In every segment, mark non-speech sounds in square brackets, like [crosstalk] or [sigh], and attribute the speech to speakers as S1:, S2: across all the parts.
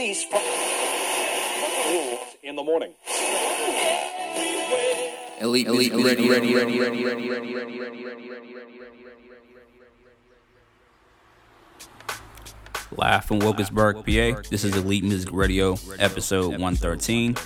S1: police from in the morning.
S2: Elite, elite, ready, ready, ready, ready, ready, ready, ready, ready, ready.
S3: Live from Wilkinsburg, PA. This is Elite Music Radio, episode 113.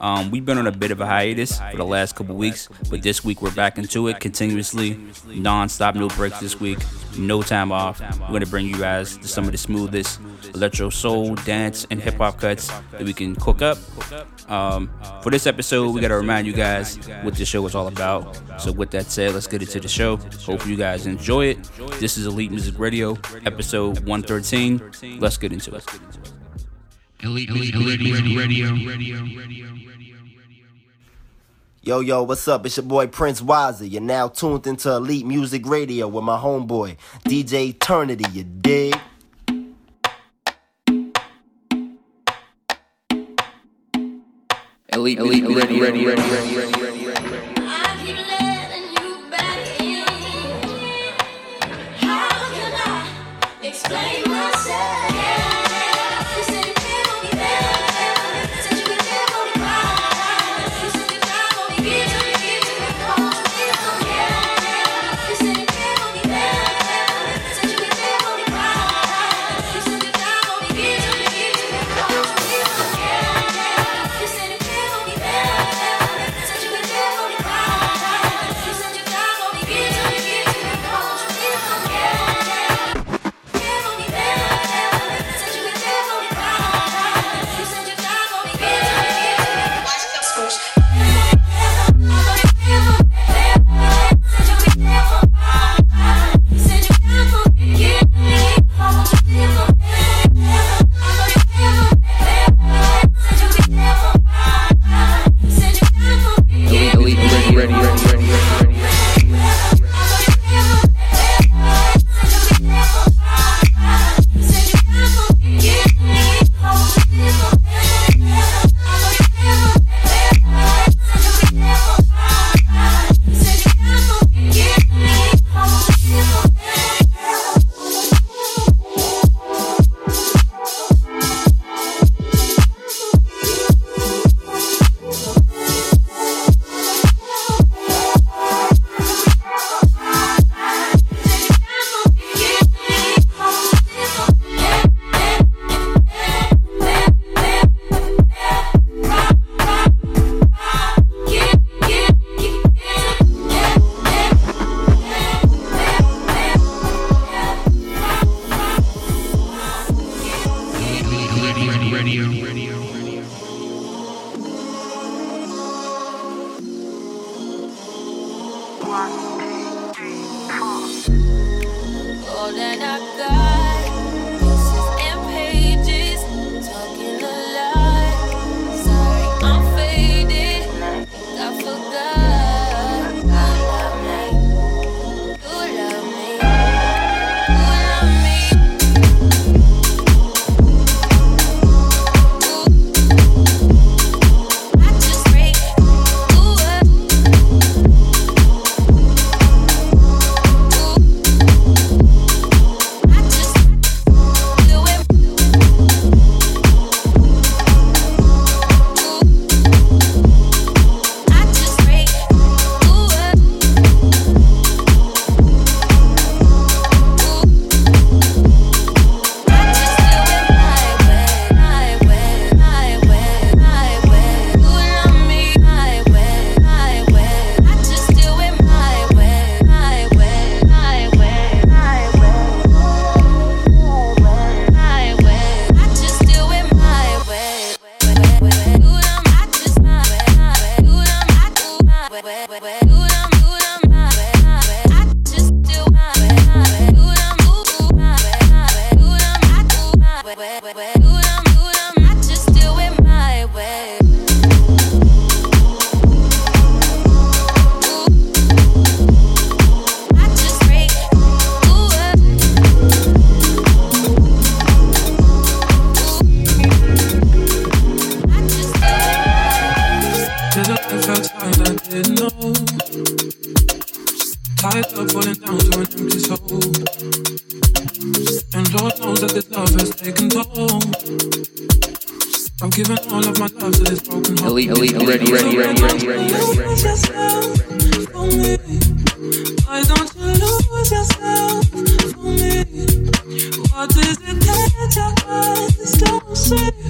S3: Um, we've been on a bit of a hiatus for the last couple weeks, but this week we're back into it continuously, non-stop, no breaks this week, no time off. We're gonna bring you guys some of the smoothest electro soul, dance, and hip hop cuts that we can cook up. Um, for this episode, we gotta remind you guys what the show is all about. So with that said, let's get into the show. Hope you guys enjoy it. This is Elite Music Radio, episode 113. Let's get into it.
S2: Elite, elite, elite, radio, radio.
S4: Yo, yo, what's up? It's your boy Prince Wiser. You're now tuned into Elite Music Radio with my homeboy, DJ Eternity, you dig?
S2: Elite, elite, elite, ready, ready, ready, ready, ready.
S5: I
S6: Lord knows that this love has taken toll.
S7: i all of my love to this broken heart.
S3: Elite, elite, ready, ready, ready, ready, ready.
S6: Don't you? What is it that your?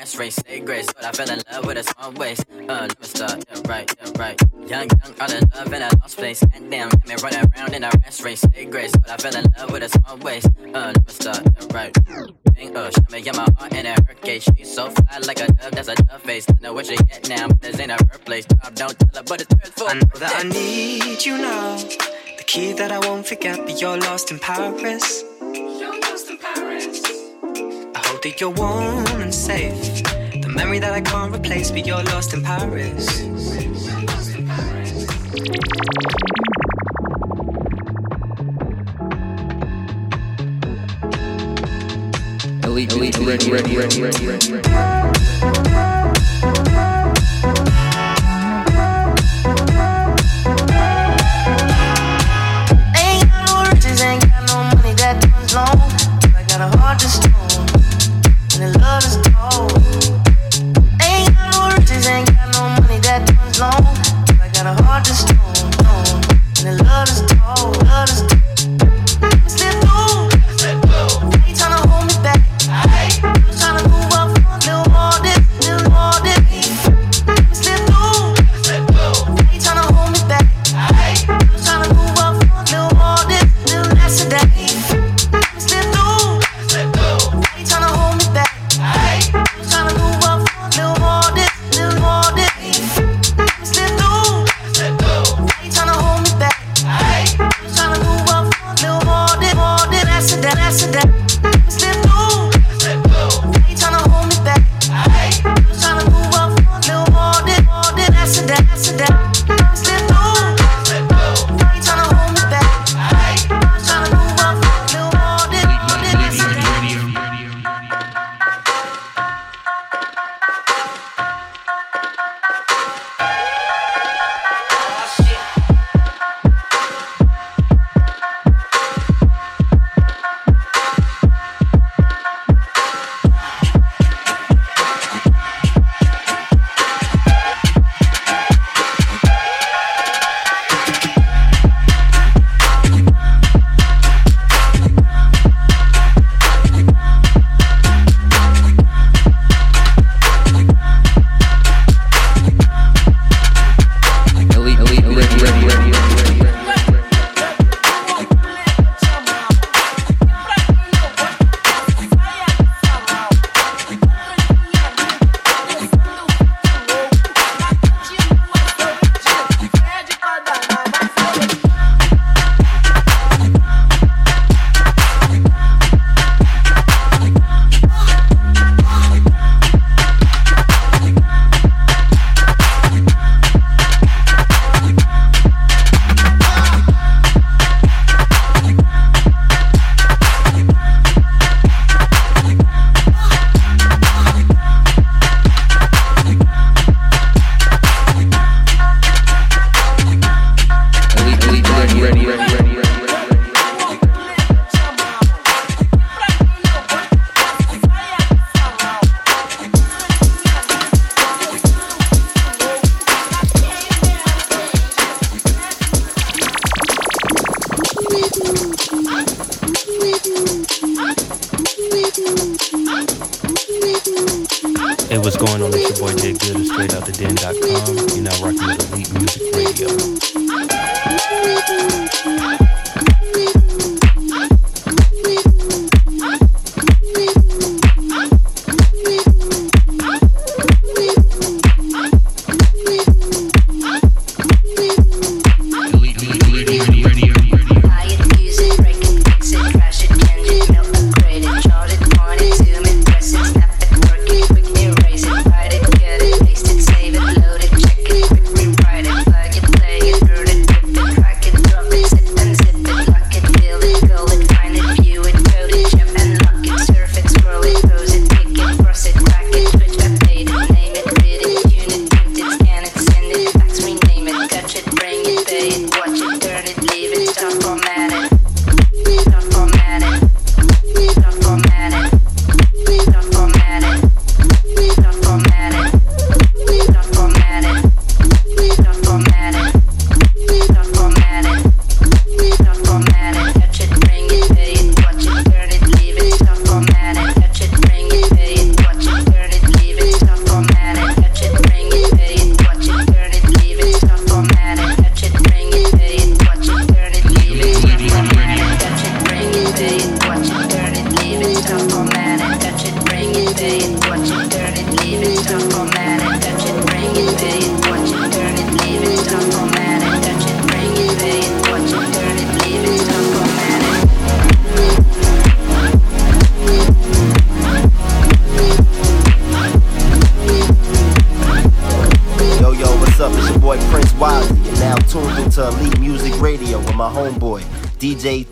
S8: Around in a race race. Grace, but I fell in love with a small waist. Uh, let me start. Yeah, right, yeah, right. Young, young, all in love in a lost place. Goddamn, got me running around in a race race. Stay grace, but I fell in love with a small waist. Uh, let me start. Yeah, right. Bang, uh, shot me in my heart in a hurricane. She's so fly like a dove, that's a dove face. I know what she get now, but this ain't a her place. Top, don't tell her, but it's hers for
S9: I know that I need you now. The key that I won't forget, but you're lost in Paris. you're lost in Paris. I hope that you're warm and safe. Memory that I can't replace, but you're lost in Paris.
S2: Elite, elite, ready, ready, ready, ready, ready, ready.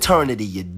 S3: Eternity, you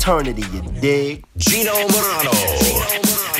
S4: Eternity, you dig?
S10: Gino Morano.
S11: Back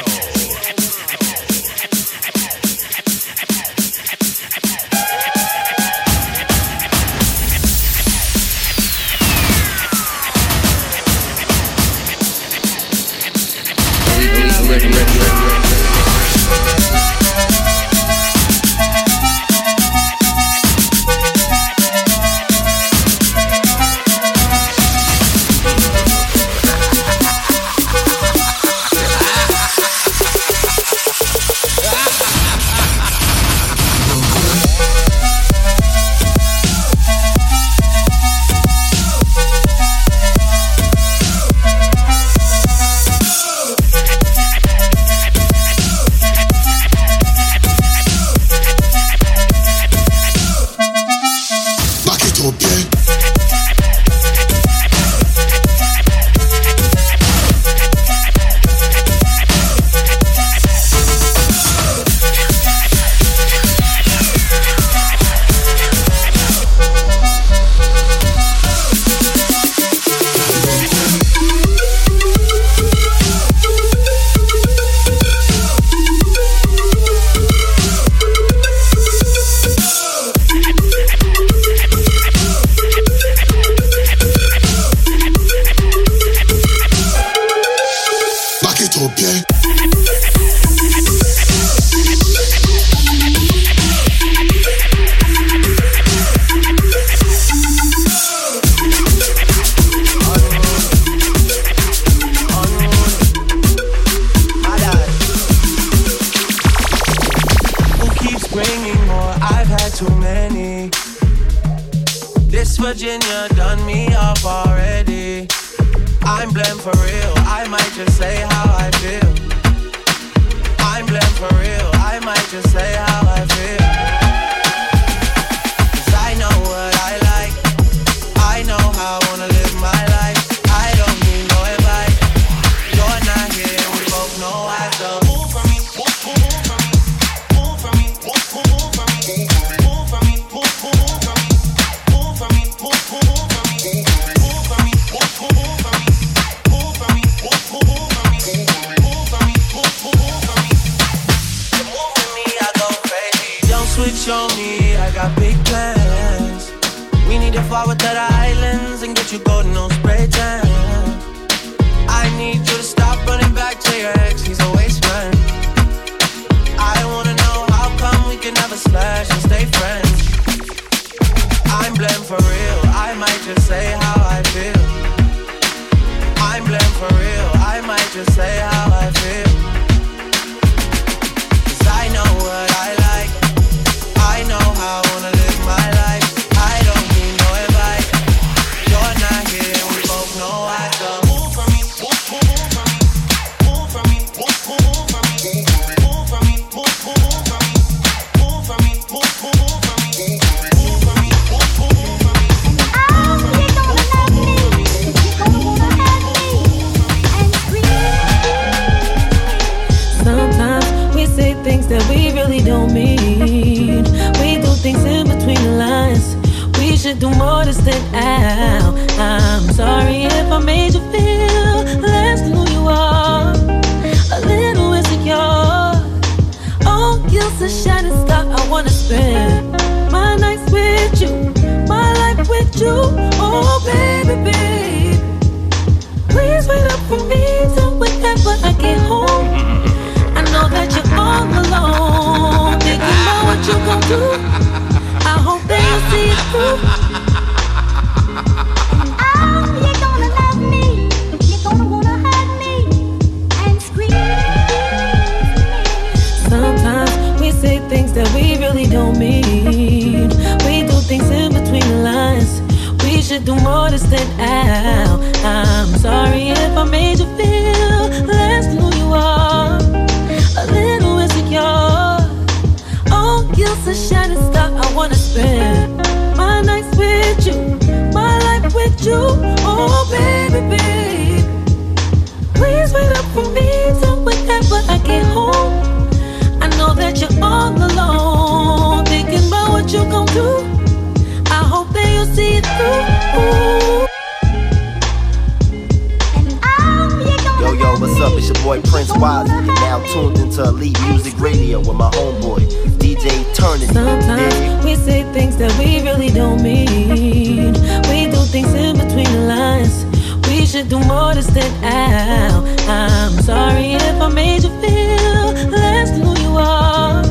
S4: boy Prince. You're now tuned into Elite Music Radio with my homeboy, DJ Eternity.
S5: Sometimes we say things that we really don't mean. We do things in between the lines. We should do more to stand out. I'm sorry if I made you feel less than who you are.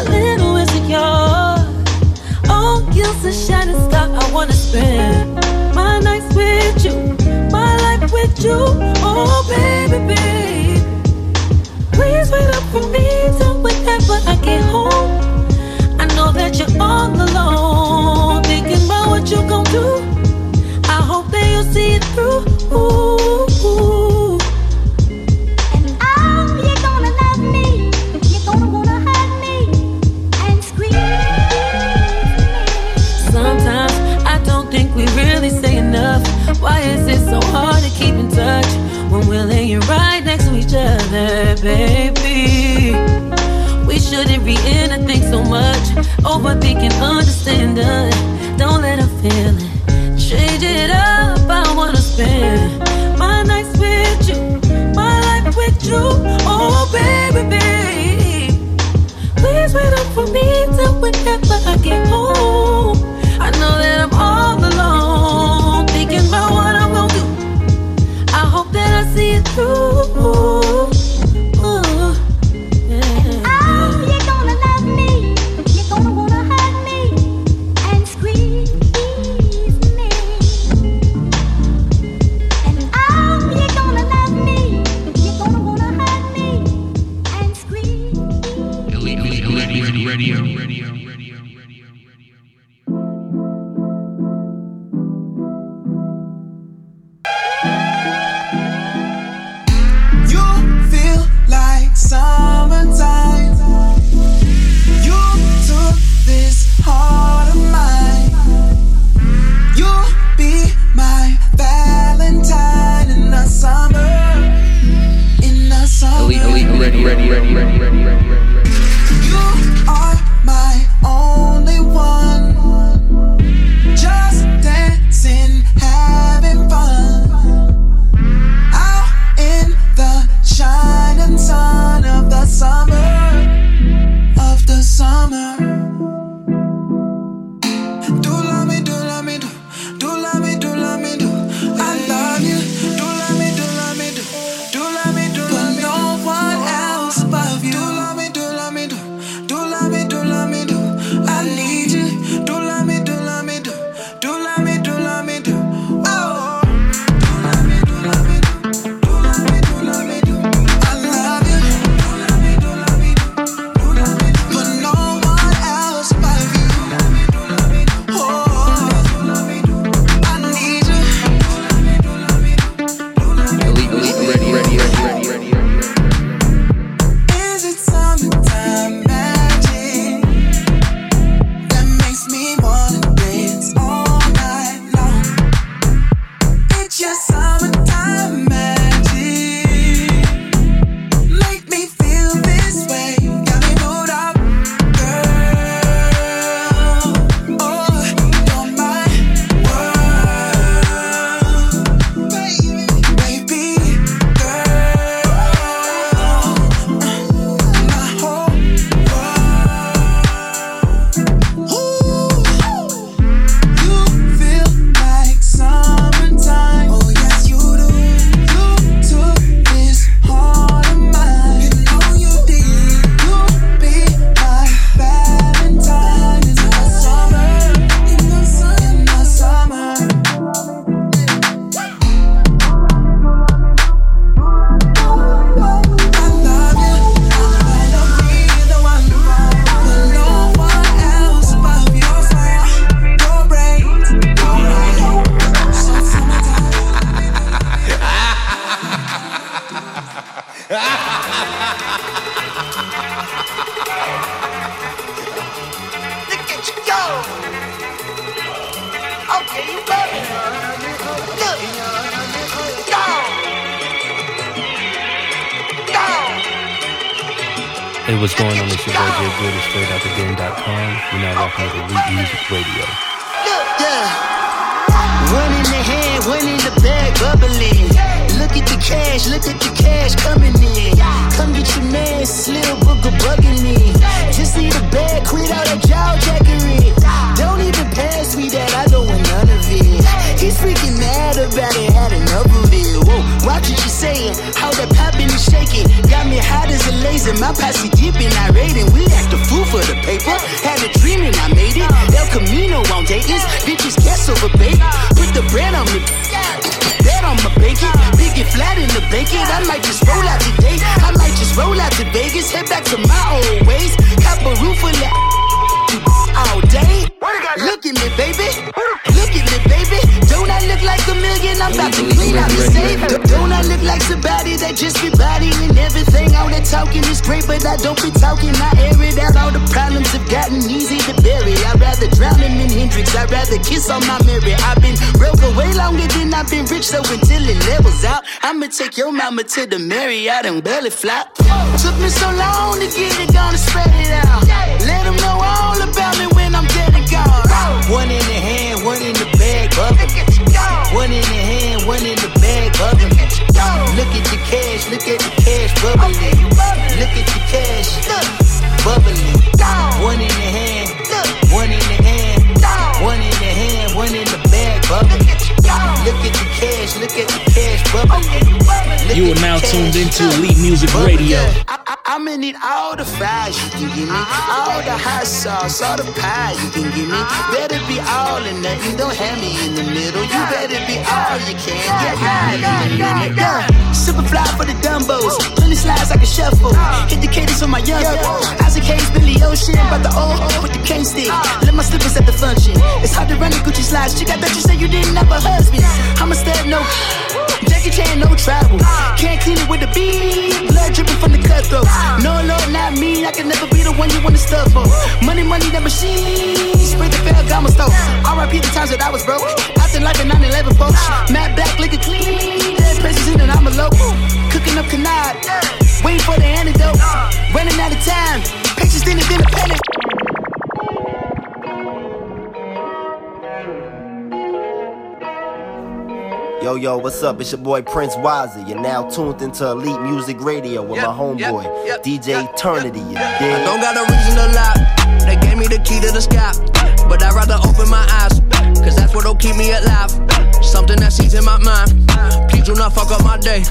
S5: A little insecure. Oh, guilt's a shining star. I wanna spend my nights with you, Oh, baby, baby. Please wait up for me till I get home. I know that you're all alone, what you do. I hope that you see it through.
S12: You're
S5: other, baby? We shouldn't be in a thing so much. Overthinking, understanding. Don't let her feel it. Change it up. I wanna spend my nights with you, my life with you. Oh, baby, baby. Please wait up for me till whenever I get home.
S13: Cash, look at the cash coming in. Come get your man, Slim Booker bugging me. Just need a bag, quit all that jaw jackery. Don't even pass me that, I don't want none of it. He's freaking mad about it, had enough of it. Whoa, watch what you saying, how that popping and shaking. Got me hot as a laser, my posse dipping, I raiding. We act a fool for the paper, had a dream and I made it. El Camino on Dayton's, bitches guess over bait. Put the bread on me. Bet on my bacon, big and flat in bacon. I might just roll out today. I might just roll out to Vegas, head back to my old ways. Cop a roof full of [laughs] all day. Look at me, baby. Like a million? I'm about to clean out the safe. Don't I look like somebody that just be bodying everything? All that talking is great, but I don't be talking. I air it out. All the problems have gotten easy to bury. I'd rather drown him in Hendrix. I'd rather kiss on my mirror. I've been broke way longer than I've been rich, so until it levels out, I'ma take your mama to the Marriott and belly flop. Took me so long to get it, gonna spread it out. Bubbling. Look at the cash, look at the cash bubbling. Look at the cash, bubbling. One in the hand, one in the hand, one in the hand, one in the bag, bubbling. Look at the cash, look at the cash bubbling.
S14: You are now tuned into Elite Music Radio.
S13: I, I, I'ma need all the fries you can give me, all the hot sauce, all the pie you can give me. Better be all or nothing, don't have me in the middle. You better be all you can, get high in the limit. Yeah. Super fly for the dumbos, plenty slides like a shuffle. Hit the cadence on my young Isaac Hayes, Billy Ocean, but the old with the cane stick. Let my slippers at the function. It's hard to run the Gucci slides. Chick, I bet you say you didn't have a husband. I'ma stud, no. Jackie no travel. Can't clean it with the beat. Blood dripping from the cutthroats. No, no, not me. I can never be the one you wanna stuff for. Money, money, the machine. Spray the Ferragamo stove. RIP the times that I was broke. After life in 9 11, folks. Matt Black, liquor clean. Dead president and I'm a local. Cooking up canard. Waiting for the antidote. Running out of time. Patience in it, independent.
S4: Yo, yo, what's up? It's your boy Prince Wazzy. You're now tuned into Elite Music Radio with my homeboy, DJ Eternity. You
S15: I don't got a reason to lie. They gave me the key to the sky. But I'd rather open my eyes. Cause that's what'll keep me alive. Something that sees in my mind. Please do not fuck up my day.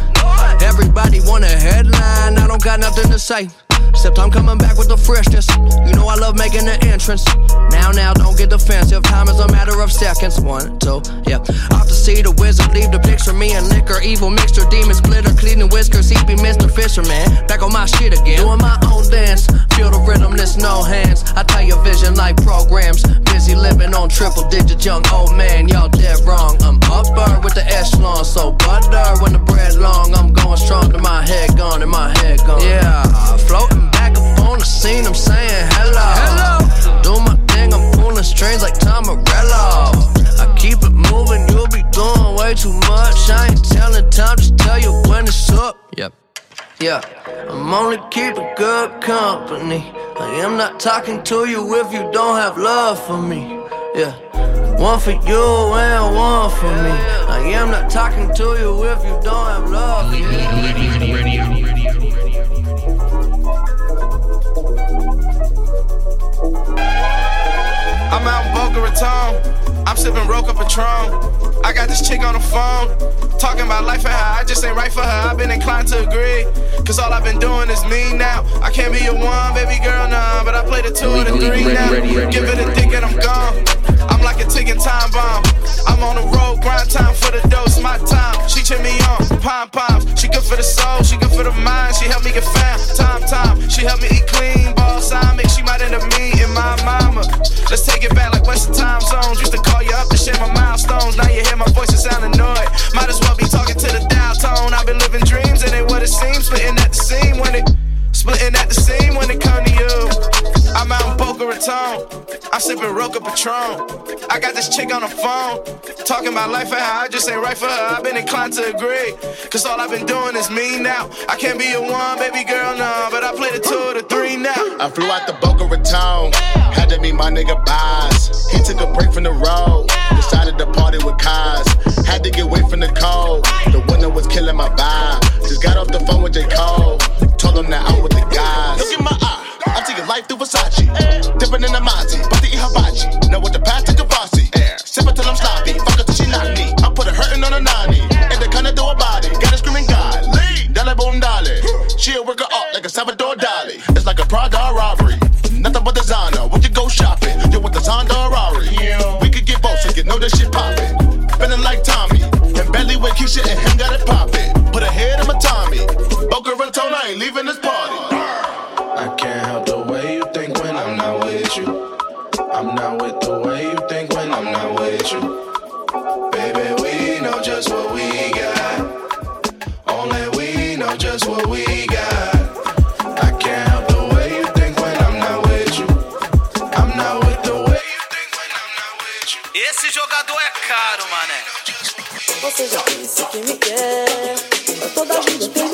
S15: Everybody want a headline. I don't got nothing to say. Except I'm coming back with the freshness. You know I love making the entrance. Now, now, don't get defensive. Time is a matter of seconds. One, two, yeah. Off to see the wizard, leave the picture. Me and liquor, evil mixture, demon splitter, cleaning whiskers. He be Mr. Fisherman. Back on my shit again. Doing my own dance. Feel the rhythm, there's no hands. I tell your vision like programs. Busy living on triple digit, young old man. Y'all dead wrong. I'm upper with the echelon. So butter when the bread long. I'm going strong to my head gone and my head gone. Yeah, floating back up on the scene. I'm saying hello. Hello. Do my thing, I'm pulling strings like Tom Morello. I keep it moving, you'll be doing way too much. I ain't telling time, just tell you when it's up. Yep. Yeah, I'm only keeping good company. I am not talking to you if you don't have love for me. Yeah, one for you and one for me. I am not talking to you if you don't have love for me.
S16: I'm out in Boca Raton. I'm sipping Roca Patron. I got this chick on the phone. Talking about life and how I just ain't right for her. I've been inclined to agree. Cause all I've been doing is me now. I can't be a one, baby girl, nah. But I play the two and the three now. Give it a dick and I'm gone. I'm like a ticking time bomb. I'm on the road, grind time for the dose, my time. She cheer me on, pom poms. She good for the soul, she good for the mind. She help me get fam, time, time. She help me eat clean. Make she might end up me and my mama. Let's take it back like Western time zones. Used to call you up to share my milestones. Now you hear my voice and sound annoyed. Might as well be talking to the dial tone. I've been living dreams, and ain't what it seems. Splitting at the seam when it, splitting at the seam when it come to you. I'm out in Boca Raton. I'm sipping Roca Patron. I got this chick on the phone. Talking about life and how I just ain't right for her. I've been inclined to agree. Cause all I've been doing is me now. I can't be a one, baby girl, no. But I play the two or the three now.
S14: I flew out the Boca Raton. Had to meet my nigga Boz. He took a break from the road. Decided to party with cars. Had to get away from the cold. The winter was killing my vibe. Just got off the phone with J. Cole. Told him that I'm Life through Versace. Dipping in the Monty. About to eat hibachi. What the past took a bossy. Sipping till I'm sloppy. Fuck her till she knock me. I put her hurting on a 90. And the kind of through her body. Got her screaming God. Dale boom dale. She'll work her up like a Salvador Dali. It's like a Prada robbery. Nothing but designer. We you go shopping. You with the Zonda Rari. We could get both so you know that shit poppin'. Feeling like Tommy. And Bentley with Keisha and him got it poppin'. Put a head in my Tommy. Boca Raton, I ain't leaving this
S17: seja isso que me quer. Mas toda vida tem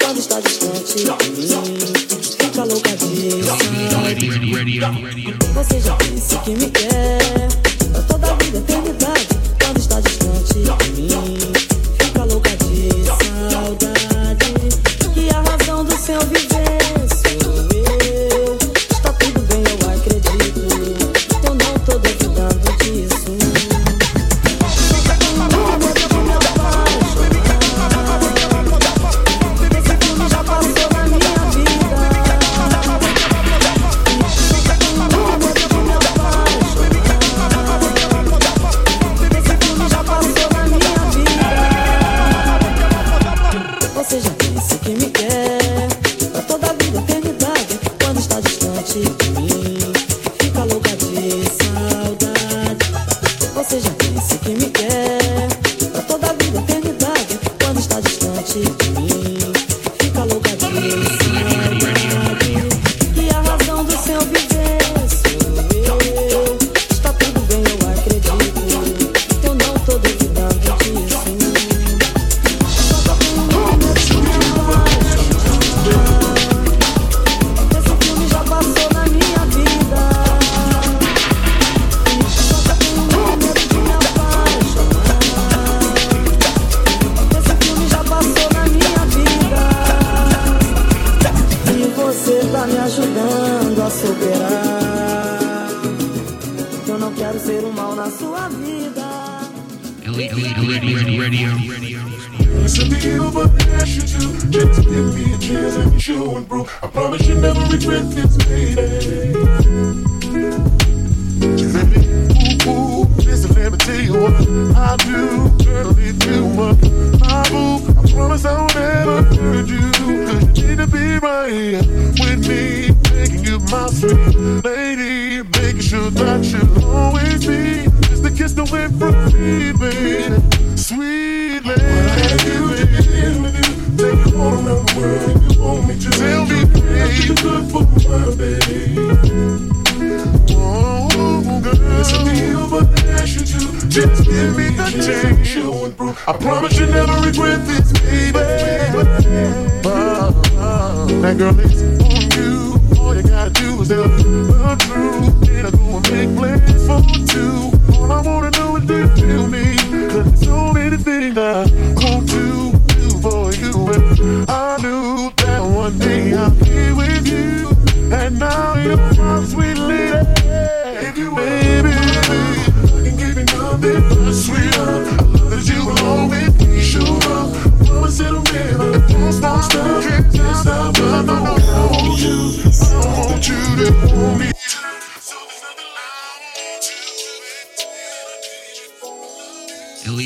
S17: quando está distante de mim. Fica louca disso. Você já isso que me quer.
S18: Just give me the chance. Show and prove. I promise you never regret this, baby. Uh, that girl is on you. All you gotta do is tell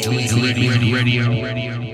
S2: Radio.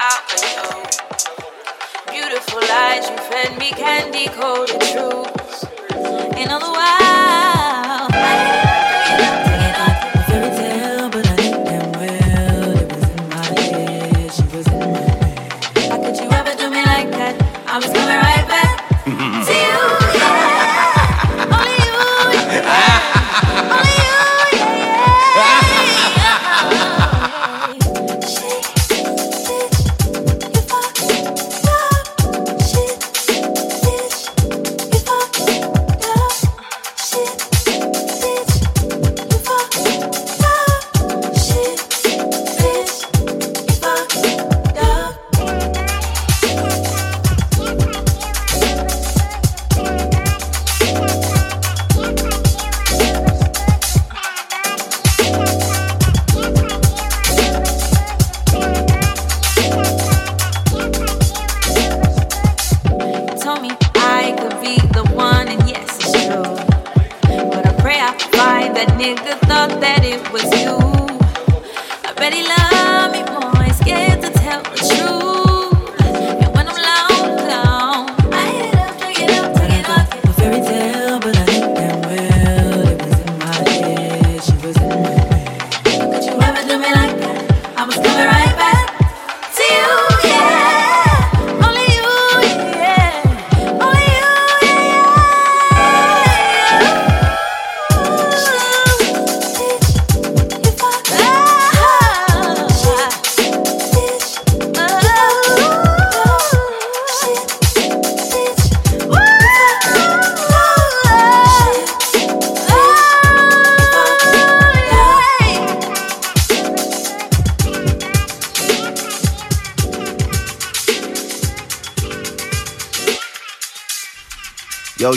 S19: out what we owe. Beautiful
S5: lies you fed me, candy coated truths. In other words.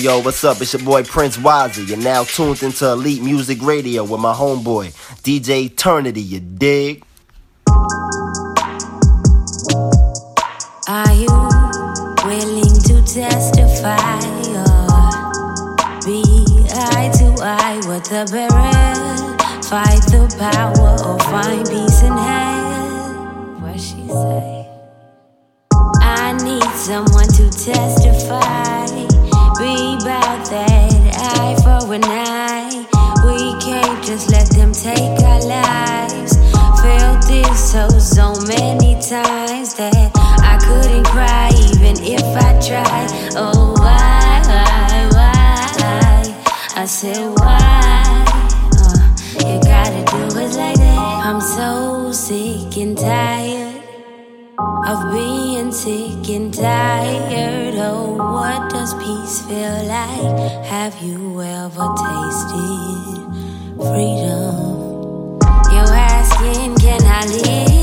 S4: Yo, what's up? It's your boy Prince Wazzy. You're now tuned into Elite Music Radio with my homeboy, DJ Eternity, you dig?
S1: Are you willing to testify or be eye to eye with the barrel? Fight the power or find peace in hell? What she say? I need someone to testify. Be about that eye for an eye. We can't just let them take our lives. Felt this so so many times that I couldn't cry even if I tried. Oh why why why? I said why? Uh, you gotta do it like that. I'm so sick and tired of being sick and tired. Oh, what does peace feel like? Have you ever tasted freedom? You're asking, can I live?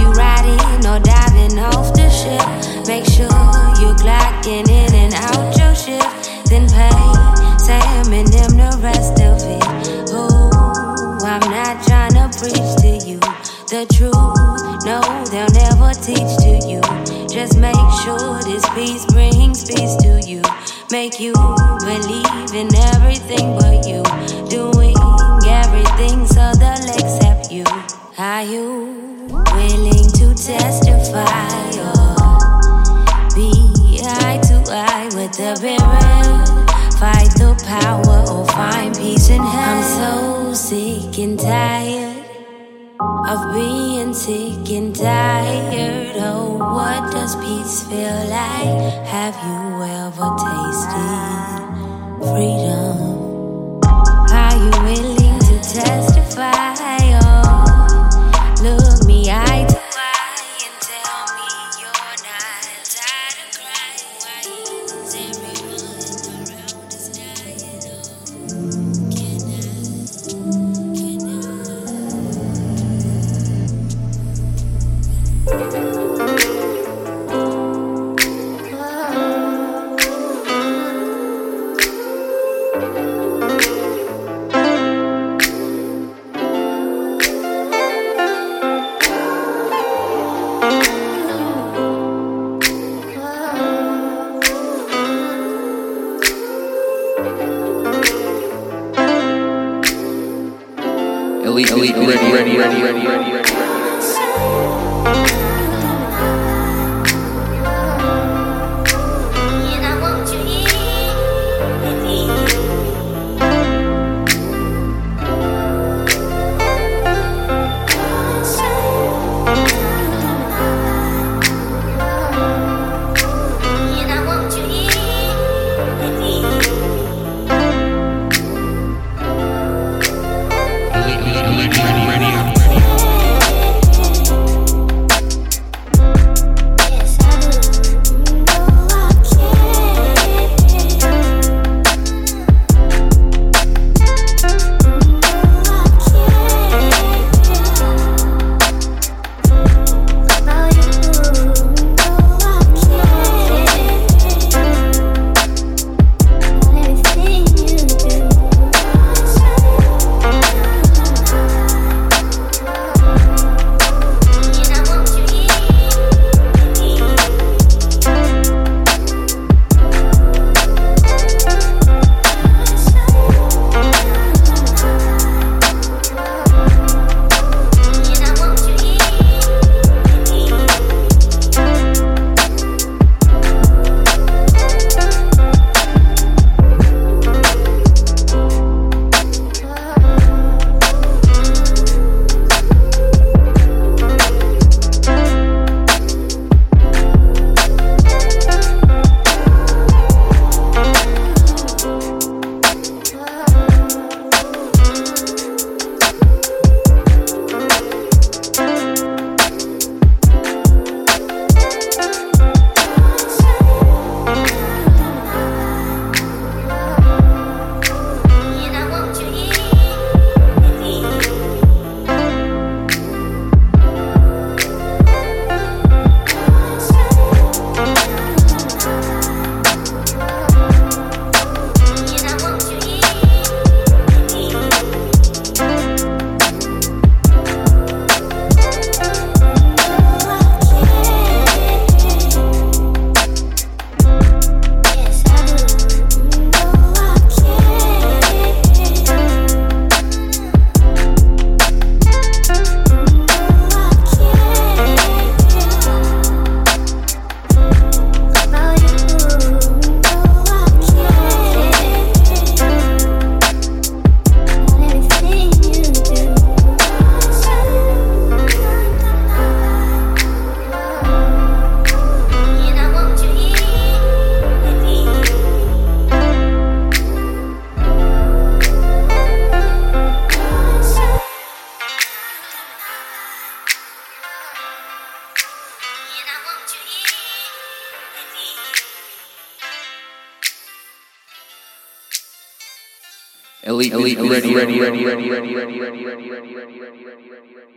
S1: You riding or diving off the ship? Make sure you're clocking in and out your shift. Then pay Sam and them the rest of it. Oh, I'm not trying to preach to you the truth. Teach to you. Just make sure this peace brings peace to you. Make you believe in everything but you. Doing everything so they'll accept you. Are you willing to testify or be eye to eye with the barrel? Fight the power or find peace in hell. I'm so sick and tired of being sick and tired. Oh, what does peace feel like? Have you ever tasted freedom?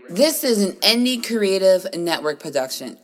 S20: This is an Indie Creative Network production.